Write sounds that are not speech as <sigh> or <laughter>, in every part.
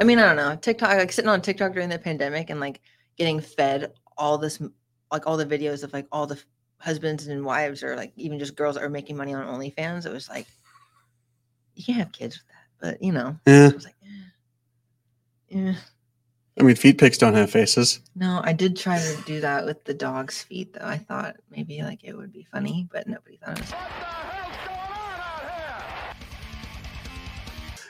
I mean, I don't know. TikTok, like sitting on TikTok during the pandemic and like getting fed all this, like all the videos of like all the husbands and wives or like even just girls that are making money on OnlyFans. It was like, you can't have kids with that. But, you know, Yeah. I was like, eh. yeah. I mean, feet pics don't have faces. No, I did try to do that with the dog's feet though. I thought maybe like it would be funny, but nobody thought it was.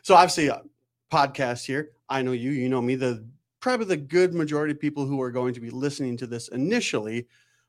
So obviously, a podcast here. I know you. You know me. The probably the good majority of people who are going to be listening to this initially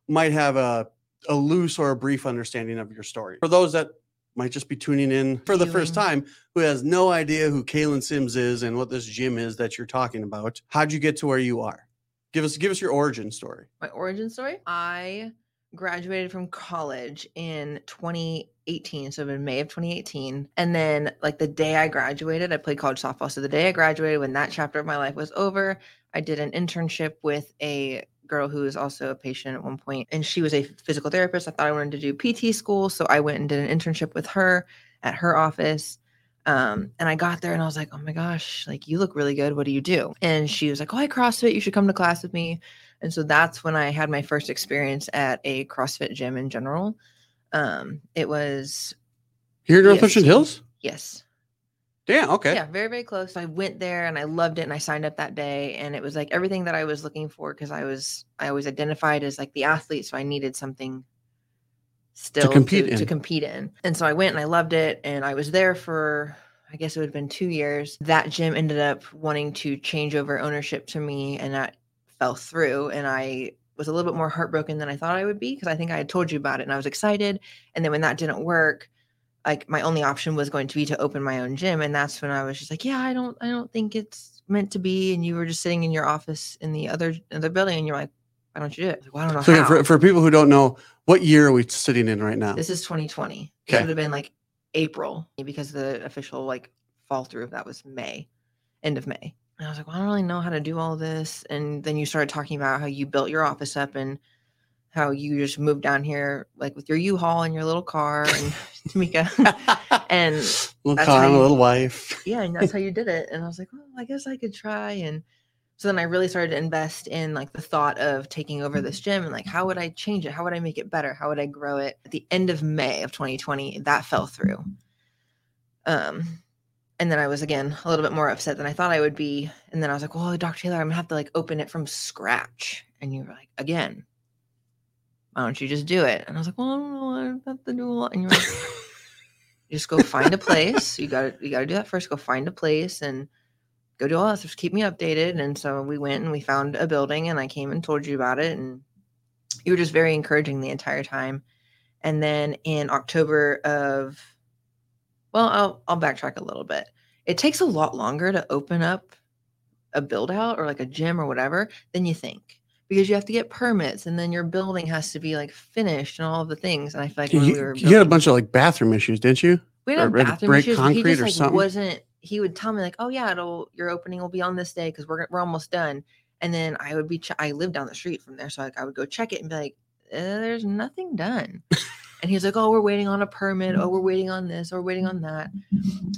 might have a a loose or a brief understanding of your story. For those that might just be tuning in for the first time, who has no idea who Calin Sims is and what this gym is that you're talking about, how'd you get to where you are? Give us give us your origin story. my origin story. I graduated from college in 2018, so in May of 2018. And then, like the day I graduated, I played college softball. So the day I graduated, when that chapter of my life was over, I did an internship with a girl who was also a patient at one point, and she was a physical therapist. I thought I wanted to do PT school, so I went and did an internship with her at her office. Um, and I got there and I was like, oh my gosh, like you look really good. What do you do? And she was like, oh, I CrossFit. You should come to class with me. And so that's when I had my first experience at a CrossFit gym in general. Um, it was Here in North Yes. Ocean Hills? yes, Yeah. okay. yeah, very very close. I went there and I loved it, and I signed up that day, and it was like everything that I was looking for because I was I always identified as like the athlete, so I needed something still to compete to, to compete in. And so I went and I loved it, and I was there for I guess it would have been two years. That gym ended up wanting to change over ownership to me, and that fell through, and I was a little bit more heartbroken than I thought I would be because I think I had told you about it and I was excited. And then when that didn't work, like my only option was going to be to open my own gym. And that's when I was just like, yeah, I don't, I don't think it's meant to be. And you were just sitting in your office in the other, other building and you're like, why don't you do it? I like, well, I don't know So again, for, for people who don't know, what year are we sitting in right now? this is 2020. It would have been like April because the official like fall through of that was May, end of May. And I was like, well, I don't really know how to do all this. And then you started talking about how you built your office up and how you just moved down here like with your U-Haul and your little car and <laughs> <laughs> Tamika. <laughs> and little car and a little wife. yeah, and that's how you did it. And I was like, well, I guess I could try. And so then I really started to invest in like the thought of taking over this gym and like how would I change it? How would I make it better? How would I grow it? At the end of May of 2020, that fell through. Um, and then I was again a little bit more upset than I thought I would be. And then I was like, well, Dr. Taylor, I'm gonna have to like open it from scratch. And you were like, again, why don't you just do it? And I was like, well, I don't know. I have to do a lot. And you're like, you <laughs> just go find a place. You got to you got to do that first. Go find a place and go do all that. Just keep me updated. And so we went and we found a building, and I came and told you about it, and you were just very encouraging the entire time. And then in October of, well, I'll I'll backtrack a little bit. It takes a lot longer to open up a build out or like a gym or whatever than you think because you have to get permits and then your building has to be like finished and all of the things. And I feel like You, we were you had a bunch of like bathroom issues, didn't you? we or had bathroom break issues. but He concrete just or like something? wasn't. He would tell me like, "Oh yeah, it'll your opening will be on this day because we're we're almost done." And then I would be. Ch- I live down the street from there, so like I would go check it and be like, uh, "There's nothing done." And he was like, "Oh, we're waiting on a permit. Oh, we're waiting on this. Or we're waiting on that."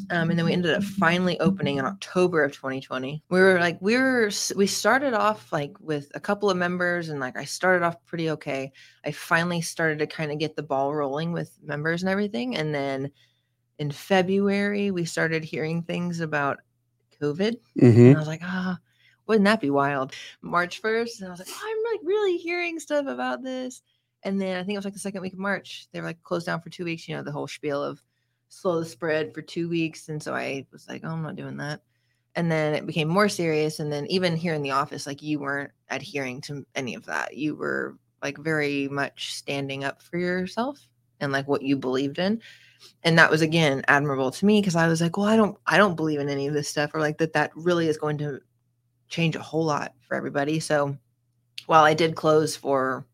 Um, and then we ended up finally opening in October of 2020. We were like, we were we started off like with a couple of members, and like I started off pretty okay. I finally started to kind of get the ball rolling with members and everything, and then in February, we started hearing things about COVID. Mm-hmm. And I was like, ah, wouldn't that be wild? March 1st. And I was like, oh, I'm like really hearing stuff about this. And then I think it was like the second week of March, they were like closed down for two weeks, you know, the whole spiel of slow the spread for two weeks. And so I was like, oh, I'm not doing that. And then it became more serious. And then even here in the office, like you weren't adhering to any of that. You were like very much standing up for yourself and like what you believed in and that was again admirable to me because i was like well i don't i don't believe in any of this stuff or like that that really is going to change a whole lot for everybody so while i did close for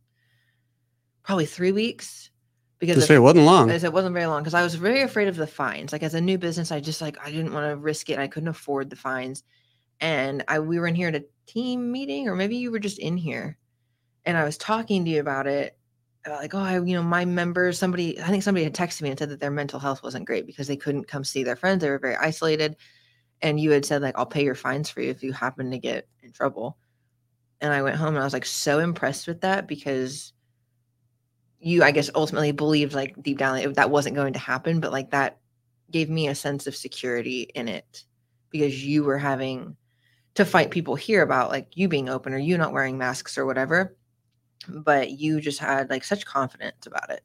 probably three weeks because To it wasn't long. it wasn't very long because I was very afraid of the fines. Like as a new business, I just like I didn't want to risk it. I couldn't afford the fines. And I we were in here at a team meeting, or maybe you were just in here, and I was talking to you about it. About like, oh, I, you know, my members, somebody, I think somebody had texted me and said that their mental health wasn't great because they couldn't come see their friends. They were very isolated. and you had said like I'll pay your fines for you if you happen to get in trouble. And I went home and I was like so impressed with that because you I guess ultimately believed like deep down like, that wasn't going to happen, but like that gave me a sense of security in it because you were having to fight people here about like you being open or you not wearing masks or whatever but you just had like such confidence about it.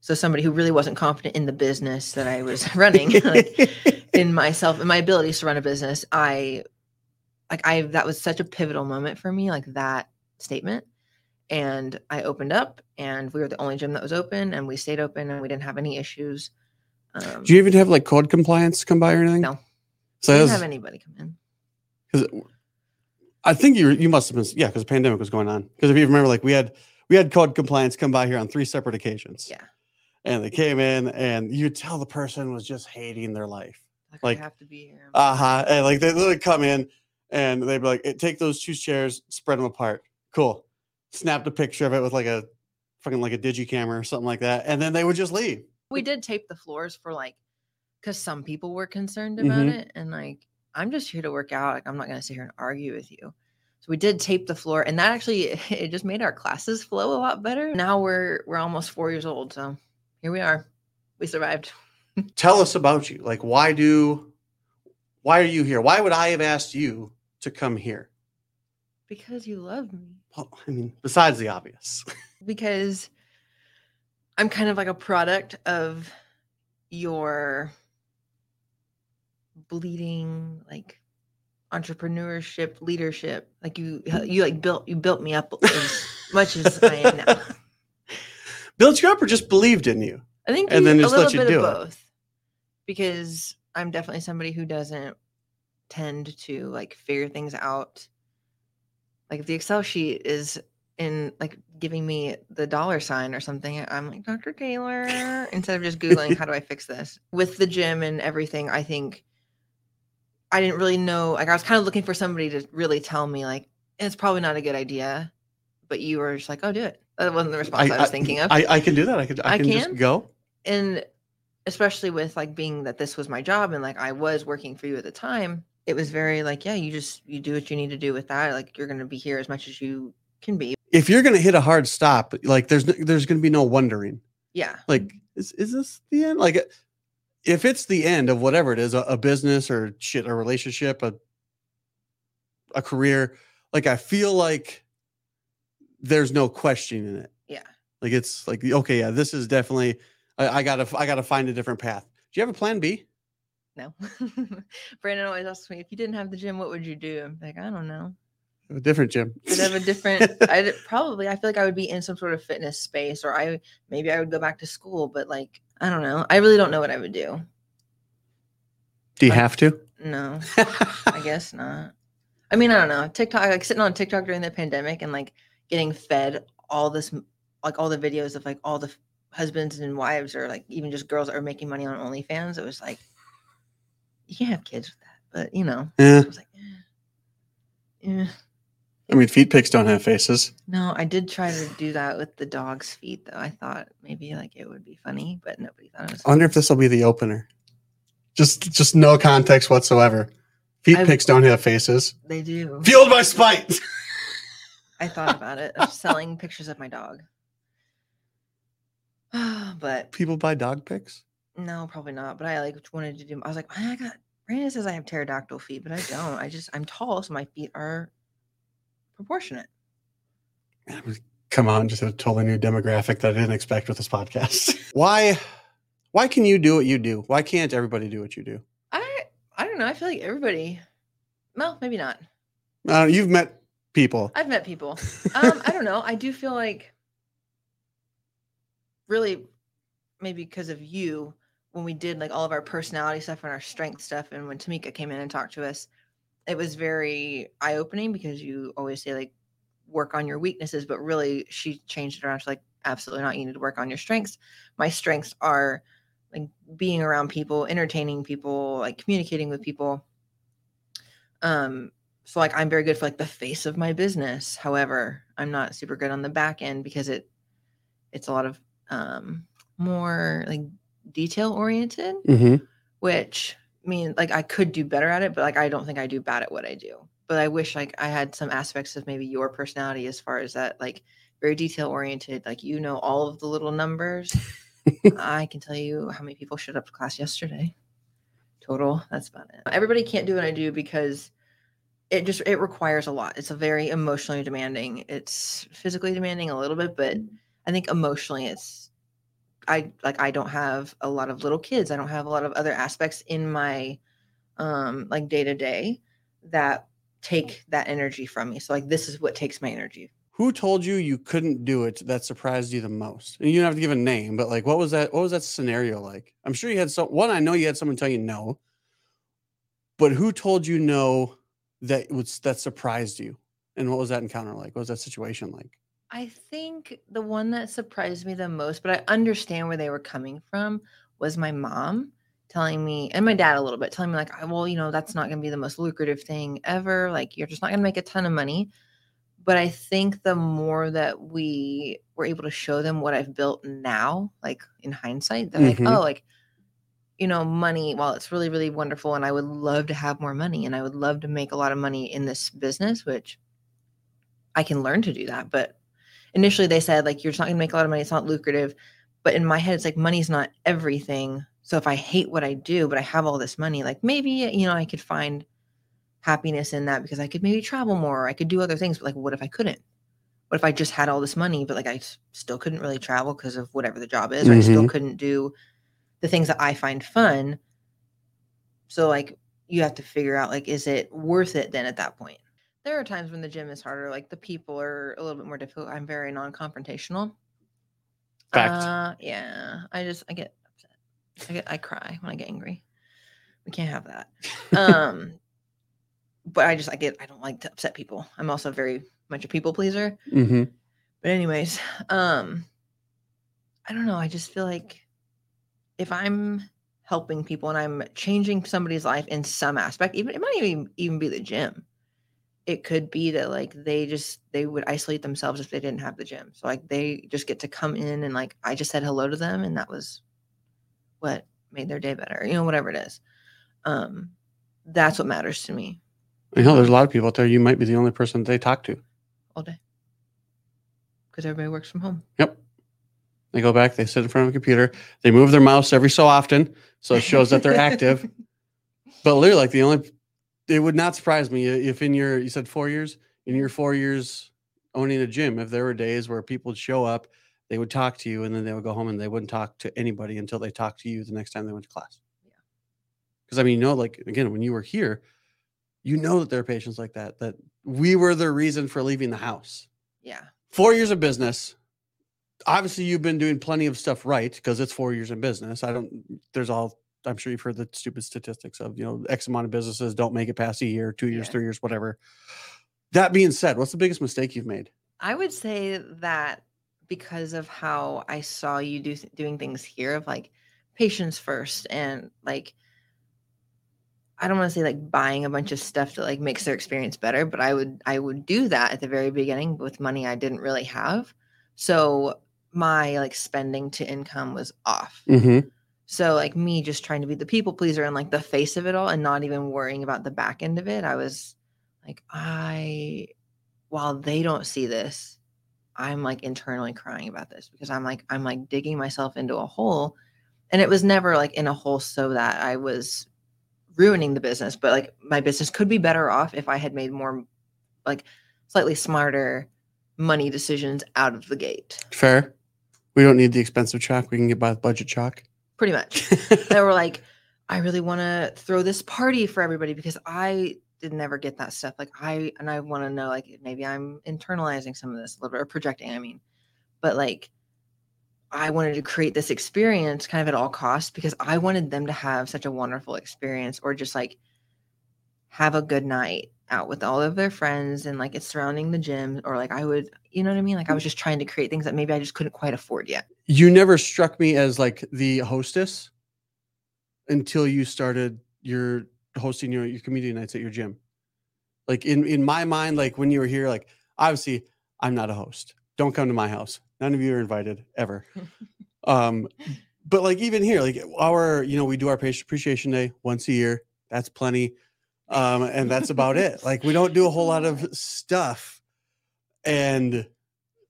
So somebody who really wasn't confident in the business that i was <laughs> running like, <laughs> in myself and my abilities to run a business i like i that was such a pivotal moment for me like that statement and i opened up and we were the only gym that was open and we stayed open and we didn't have any issues um, Do you even have like code compliance come by or anything? No. So that didn't have anybody come in. Because I think you you must have been yeah because the pandemic was going on. Because if you remember like we had we had code compliance come by here on three separate occasions. Yeah. and they came in and you tell the person was just hating their life. Like, Like, i have to be here. Uh huh and like they literally come in and they'd be like "Eh, take those two chairs spread them apart. Cool snapped a picture of it with like a fucking like a digi camera or something like that and then they would just leave. We did tape the floors for like because some people were concerned about Mhm. it and like i'm just here to work out like i'm not going to sit here and argue with you. So we did tape the floor and that actually <laughs> it just made our classes flow a lot better. Now we're we're almost four years old so here we are. We survived. <laughs> Tell us about you. Like why do why are you here? Why would i have asked you to come here? Because you love me well <laughs> i mean besides the obvious. Because i'm kind of like a product of your bleeding like entrepreneurship leadership. Like you you like built you built me up as <laughs> much as i am now. Built you up or just believed in you? I think And you- then a just little let you bit do of it. both. Because i'm definitely somebody who doesn't tend to like figure things out like if the excel sheet is in like giving me the dollar sign or something i'm like dr taylor instead of just googling how do i fix this? With the gym and everything i think i didn't really know like i was kind of looking for somebody to really tell me like it's probably not a good idea but you were just like oh do it. That wasn't the response i, was thinking of. I, I can do that. I could i, I can, just can? go. and especially with like being that this was my job and like I was working for you at the time, it was very like, yeah, you just you do what you need to do with that. Like you're gonna be here as much as you can be. if you're gonna hit a hard stop like there's there's gonna be no wondering Yeah. like is, is this the end like if it's the end of whatever it is a, a business or shit a relationship a a career like i feel like there's no questioning it Yeah. like it's like okay yeah this is definitely i, I gotta i gotta find a different path do you have a plan b No. <laughs> Brandon always asks me, if you didn't have the gym, what would you do? I'm like, I don't know. a different gym I'd have a different <laughs> I'd probably I feel like I would be in some sort of fitness space or I maybe I would go back to school, but like I don't know. I really don't know what I would do. do you I- have to No. <laughs> I guess not. I mean, I don't know. TikTok, like sitting on TikTok during the pandemic and like getting fed all this, like all the videos of like all the husbands and wives or like even just girls that are making money on OnlyFans. It was like, you can't have kids with that. But you know, yeah I was like, eh. yeah. i mean feet pics don't have faces No, I did try to do that with the dog's feet though. I thought maybe like it would be funny, but nobody thought it was I wonder if this will be the opener. Just just no context whatsoever. Feet I- pics don't have faces. They do. Fueled by spite. <laughs> I thought about it of selling pictures of my dog. <sighs> but People buy dog pics. No, probably not. But I like wanted to do. I was like, "Man, I got. Brandon says I have pterodactyl feet, but I don't. I just I'm tall, so my feet are proportionate. Come on, just a totally new demographic that I didn't expect with this podcast. <laughs> why why can you do what you do? Why can't everybody do what you do? I I don't know. I feel like everybody. Well, maybe not. Uh, you've met people. I've met people. <laughs> Um, I don't know. I do feel like really maybe because of you when we did like all of our personality stuff and our strength stuff and when Tamika came in and talked to us, it was very eye-opening because you always say like work on your weaknesses, but really she changed it around to like absolutely not. You need to work on your strengths. My strengths are like being around people, entertaining people, like communicating with people. Um, so like I'm very good for like the face of my business. However, I'm not super good on the back end because it it's a lot of um more like detail oriented, Mm-hmm. which mean, like I could do better at it, but like I don't think I do bad at what I do. But I wish like I had some aspects of maybe your personality as far as that, like very detail oriented. Like you know all of the little numbers. <laughs> I can tell you how many people showed up to class yesterday. Total. That's about it. Everybody can't do what I do because it just it requires a lot. It's a very emotionally demanding. It's physically demanding a little bit, but I think emotionally it's I like I don't have a lot of little kids. I don't have a lot of other aspects in my um like day to day that take that energy from me. So like this is what takes my energy. Who told you you couldn't do it that surprised you the most? And you don't have to give a name, but like what was that what was that scenario like? I'm sure you had some one I know you had someone tell you no. But who told you no that was that surprised you? And what was that encounter like? What was that situation like? I think the one that surprised me the most, but I understand where they were coming from, was my mom telling me, and my dad a little bit, telling me, like, well, you know, that's not going to be the most lucrative thing ever. Like, you're just not going to make a ton of money. But I think the more that we were able to show them what I've built now, like in hindsight, they're Mhm. like, oh, like, you know, money, while it's really, really wonderful, and I would love to have more money and I would love to make a lot of money in this business, which I can learn to do that. But initially they said, like, you're just not going to make a lot of money. It's not lucrative. But in my head, it's like money's not everything. So if I hate what I do, but I have all this money, like maybe, you know, I could find happiness in that because I could maybe travel more. Or I could do other things. But like, what if I couldn't? What if I just had all this money, but like i still couldn't really travel because of whatever the job is, or I still mm-hmm. couldn't do the things that I find fun. So like you have to figure out like is it worth it then at that point? There are times when the gym is harder, like the people are a little bit more difficult. I'm very non-confrontational. Fact. Uh, yeah, I just I get upset. I get I cry when I get angry. We can't have that. Um, <laughs> but I just I get I don't like to upset people. I'm also very much a people pleaser. hmm But anyways, um I don't know, I just feel like if I'm helping people and I'm changing somebody's life in some aspect, even it might even even be the gym. It could be that like they just they would isolate themselves if they didn't have the gym. So like they just get to come in and like I just said hello to them and that was what made their day better. You know, whatever it is. Um that's what matters to me You know, there's a lot of people out there. You might be the only person they talk to. all day. Because everybody works from home. Yep. They go back, they sit in front of a computer, they move their mouse every so often. So it shows that they're active. <laughs> But literally, like the only, it would not surprise me if in your, you said four years, in your four years owning a gym, if there were days where people would show up, they would talk to you and then they would go home and they wouldn't talk to anybody until they talked to you the next time they went to class. Yeah. Because I mean, you know, like again, when you were here, you know that there are patients like that, that we were the reason for leaving the house yeah. four years of business. Obviously, you've been doing plenty of stuff right because it's four years in business. I don't, there's all, I'm sure you've heard the stupid statistics of, you know, X amount of businesses don't make it past a year, two years, Yeah. three years, whatever. That being said, what's the biggest mistake you've made? I would say that because of how I saw you do doing things here of like patients first and like I don't want to say like buying a bunch of stuff that like makes their experience better, but I would I would do that at the very beginning with money I didn't really have. So my like spending to income was off. Mm-hmm. So like me just trying to be the people pleaser and like the face of it all and not even worrying about the back end of it. I was like, I while they don't see this, I'm like internally crying about this because I'm like, I'm like digging myself into a hole. And it was never like in a hole so that I was ruining the business, but like my business could be better off if I had made more like slightly smarter money decisions out of the gate. Fair. We don't need the expensive chalk. We can get by with budget chalk. Pretty much. <laughs> they were like, I really want to throw this party for everybody because I did never get that stuff. Like I and I want to know like maybe I'm internalizing some of this a little bit or projecting, I mean. But like I wanted to create this experience kind of at all costs because I wanted them to have such a wonderful experience or just like have a good night out with all of their friends and like it's surrounding the gym or like I would, you know what I mean? Like I was just trying to create things that maybe I just couldn't quite afford yet. you never struck me as like the hostess until you started your hosting your, your community nights at your gym. Like in in my mind, like when you were here, like obviously I'm not a host. Don't come to my house. None of you are invited ever. <laughs> um, but like even here, like our, you know, we do our patient appreciation day once a year. That's plenty. Um, and that's about it. <laughs> Like we don't do a whole lot of stuff. And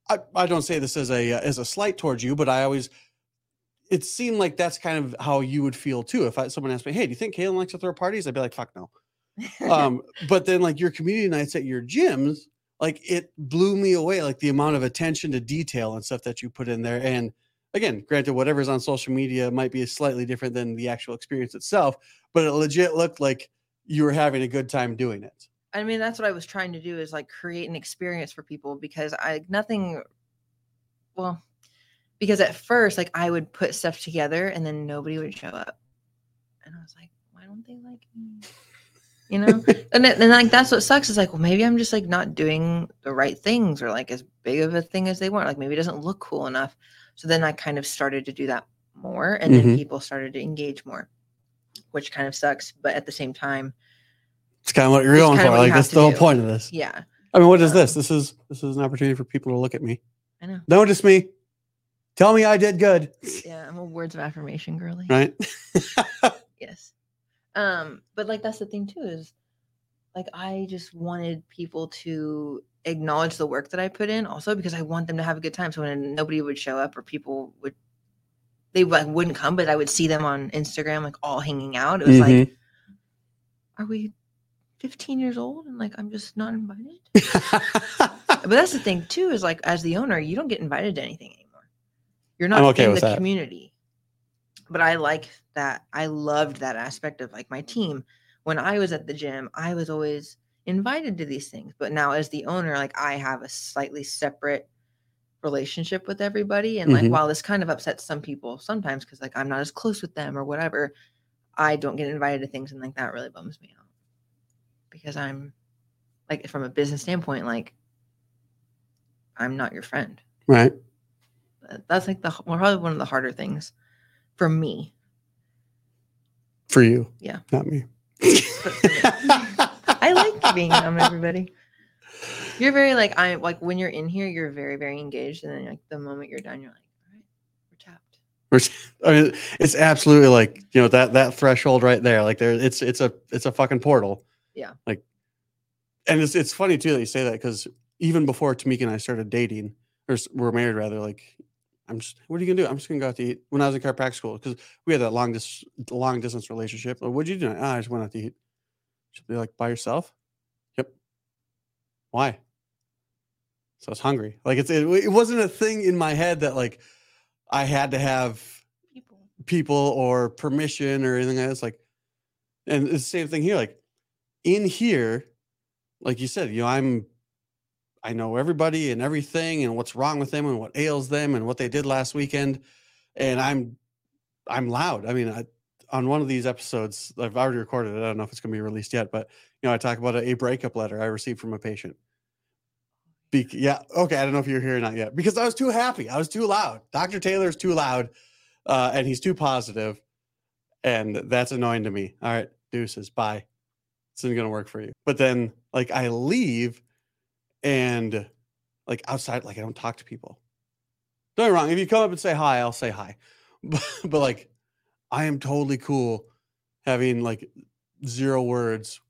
I, I don't say this as a as a slight towards you, but I always it seemed like that's kind of how you would feel too. If I, someone asked me, "Hey, do you think Calin likes to throw parties?" I'd be like, "Fuck no." Um, <laughs> but then like your community nights at your gyms, like it blew me away. Like the amount of attention to detail and stuff that you put in there. And again, granted, whatever's on social media might be slightly different than the actual experience itself, but it legit looked like you were having a good time doing it. I mean, that's what I was trying to do is like create an experience for people because I nothing well, because at first like I would put stuff together and then nobody would show up. And I was like, why don't they like me? You know? <laughs> and then, and like that's what sucks is like, well, maybe I'm just like not doing the right things or like as big of a thing as they want. Like maybe it doesn't look cool enough. So then I kind of started to do that more and then Mhm. people started to engage more, which kind of sucks. But at the same time, It's kind of what you're going for. Like that's the whole do. point of this. yeah, I mean, what is Um, this? This is this is an opportunity for people to look at me. I know. Notice me. Tell me I did good. Yeah, I'm a words of affirmation girly. Right? <laughs> Yes. Um, but like that's the thing too is like I just wanted people to acknowledge the work that I put in also because I want them to have a good time. So when nobody would show up or people would they like wouldn't come, but I would see them on Instagram like all hanging out. It was like, Mhm. are we 15 years old and like I'm just not invited? <laughs> But that's the thing too is like as the owner, you don't get invited to anything anymore. You're not I'm okay in the that. community. But I like that. I loved that aspect of like my team. When I was at the gym, I was always invited to these things. But now as the owner, like I have a slightly separate relationship with everybody. And like Mhm. while this kind of upsets some people sometimes because like I'm not as close with them or whatever, I don't get invited to things and like that really bums me out. Because I'm like from a business standpoint, like I'm not your friend. right. That- That's like the probably one of the harder things for me. For you. Yeah. Not me. I like being on everybody. You're very like I like when you're in here, you're very very engaged, and then like the moment you're done, you're like, all right, we're tapped. We're- I mean, it's absolutely like you know that that threshold right there. Like there, it's it's a it's a fucking portal. Yeah. Like, and it's it's funny too that you say that because even before Tamika and I started dating, or we're married rather, like I'm just what are you gonna do? I'm just gonna go out to eat. When I was in chiropractic school, because we had that long dis long distance relationship. Like, What'd you do? Ah, I just went out to eat. She'll be like, by yourself? Yep. Why? So I was hungry. Like it's it, it wasn't a thing in my head that like I had to have People. people or permission or anything like. It's like, and it's the same thing here. Like in here, like you said, you know, I'm, I know everybody and everything and what's wrong with them and what ails them and what they did last weekend, and I'm, I'm loud. I mean, I, on one of these episodes, I've already recorded it. I don't know if it's going to be released yet, but you know, I talk about a, a breakup letter I received from a patient. Be- yeah. Okay. I don't know if you're here or not yet because I was too happy. I was too loud. Dr. Taylor's too loud uh, and he's too positive, and that's annoying to me. All right, deuces, bye. This isn't gonna work for you. But then, like, I leave, and like outside, like I don't talk to people. Don't get wrong. If you come up and say hi, I'll say hi. <laughs> But, but like, I am totally cool having like zero words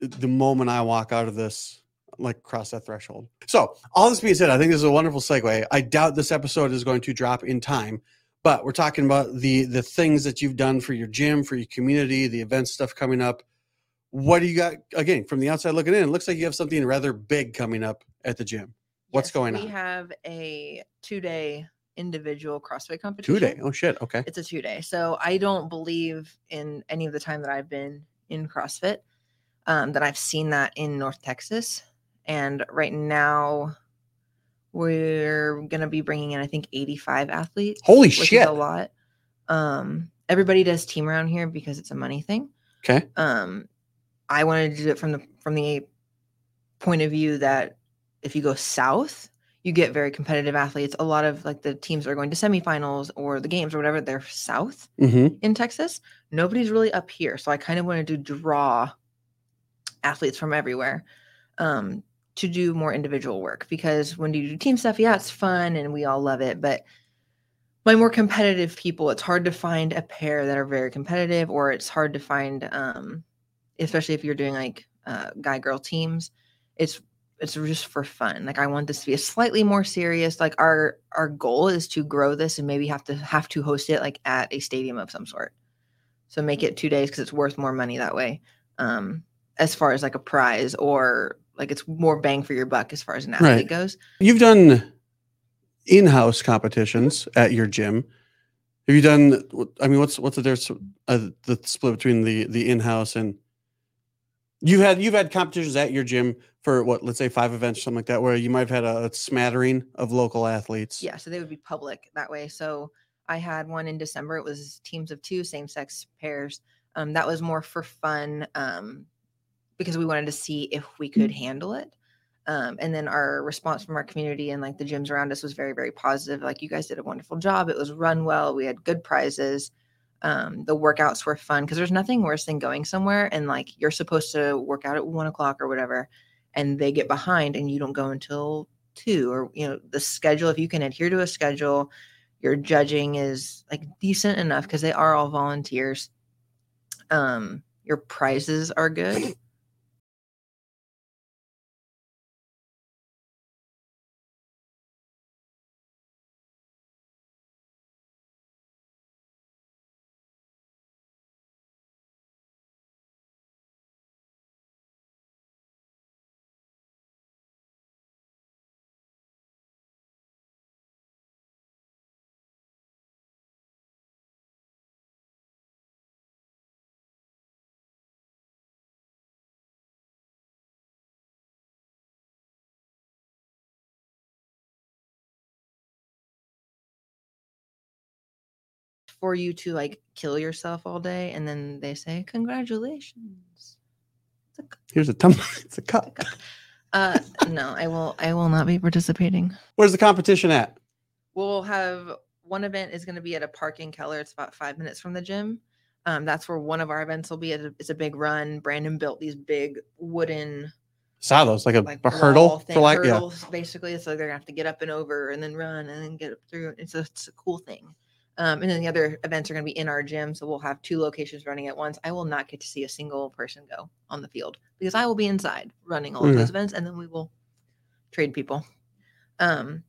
the moment I walk out of this, like cross that threshold. So, all this being said, I think this is a wonderful segue. I doubt this episode is going to drop in time but we're talking about the the things that you've done for your gym for your community the event stuff coming up what do you got again from the outside looking in it looks like you have something rather big coming up at the gym What's Yes, going we on? We have a two day individual CrossFit competition. two day oh shit okay It's a two day. So I don't believe in any of the time that I've been in CrossFit um, that I've seen that in North Texas. And right now, we're going to be bringing in, I think, 85 athletes. holy which shit is a lot. Um, everybody does team around here because it's a money thing. okay Um, I wanted to do it from the from the point of view that if you go south, you get very competitive athletes. A lot of like the teams that are going to semifinals or the games or whatever, they're south mm-hmm. in Texas. Nobody's really up here. So I kind of wanted to draw athletes from everywhere um, to do more individual work because when you do team stuff, yeah, it's fun and we all love it. But my more competitive people, it's hard to find a pair that are very competitive, or it's hard to find, um, especially if you're doing like uh, guy girl teams. It's it's just for fun. Like I want this to be a slightly more serious. Like our our goal is to grow this and maybe have to have to host it like at a stadium of some sort. So make it two days because it's worth more money that way. Um, as far as like a prize or like it's more bang for your buck as far as an athlete Right. goes. You've done in-house competitions at your gym. Have you done? I mean, what's what's the difference? Uh, the split between the the in-house and you've had you've had competitions at your gym for what? Let's say five events, or something like that, where you might have had a smattering of local athletes. Yeah, so they would be public that way. So I had one in December. It was teams of two, same sex pairs. Um, that was more for fun um, because we wanted to see if we could handle it. Um, and then our response from our community and like the gyms around us was very, very positive. Like you guys did a wonderful job. It was run well. We had good prizes. Um, the workouts were fun because there's nothing worse than going somewhere and like you're supposed to work out at one o'clock or whatever, and they get behind and you don't go until two or you know the schedule. If you can adhere to a schedule, your judging is like decent enough because they are all volunteers. Um, your prizes are good. For you to like kill yourself all day and then they say congratulations It's a Here's a tumbler. <laughs> It's a cup. uh no i will i will not be participating Where's the competition at? we'll have one event is going to be at a park in keller it's about five minutes from the gym um that's where one of our events will be it's a, it's a big run brandon built these big wooden Saw those like a, like a hurdle thing, for like yeah. hurdles, basically. So they're gonna have to get up and over and then run and then get up through. It's a, it's a cool thing. Um, and then the other events are gonna be in our gym, so we'll have two locations running at once. I will not get to see a single person go on the field because I will be inside running all of those events, and then we will trade people. Um,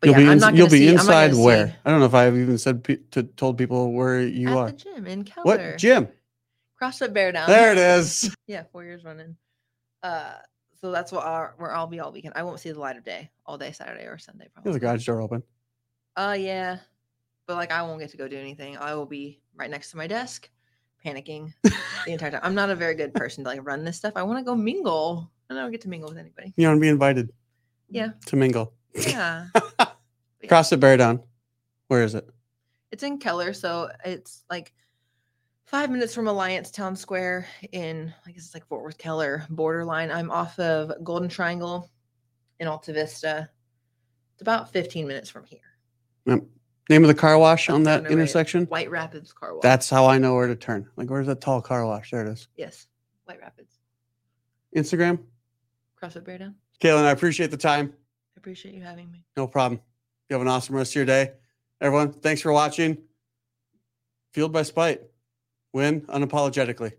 but You'll yeah, be I'm not you'll be see, not inside where? see I don't know if I've even said pe- to told people where you at are. the gym in Keller. What gym? CrossFit Bear Down. There it is. <laughs> Yeah, four years running. Uh, so that's what our, where I'll be all weekend. I won't see the light of day all day Saturday or Sunday. There's Probably. a garage door open. Uh, yeah, but like I won't get to go do anything. I will be right next to my desk, panicking the entire time. I'm not a very good person to like run this stuff. I want to go mingle. and I don't get to mingle with anybody. You want to be invited Yeah, to mingle. yeah. <laughs> CrossFit Bear Down. Where is it? It's in Keller, so it's like five minutes from Alliance Town Square in I guess it's like Fort Worth Keller borderline. I'm off of Golden Triangle in Alta Vista. It's about 15 minutes from here. Name of the car wash on that intersection? White Rapids Car Wash. That's how I know where to turn. Like, where's that tall car wash? There it is. yes, White Rapids. Instagram. CrossFit Bear Down. Calin, I appreciate the time. I appreciate you having me. No problem. You have an awesome rest of your day. Everyone, thanks for watching. Fueled by Spite. Win unapologetically.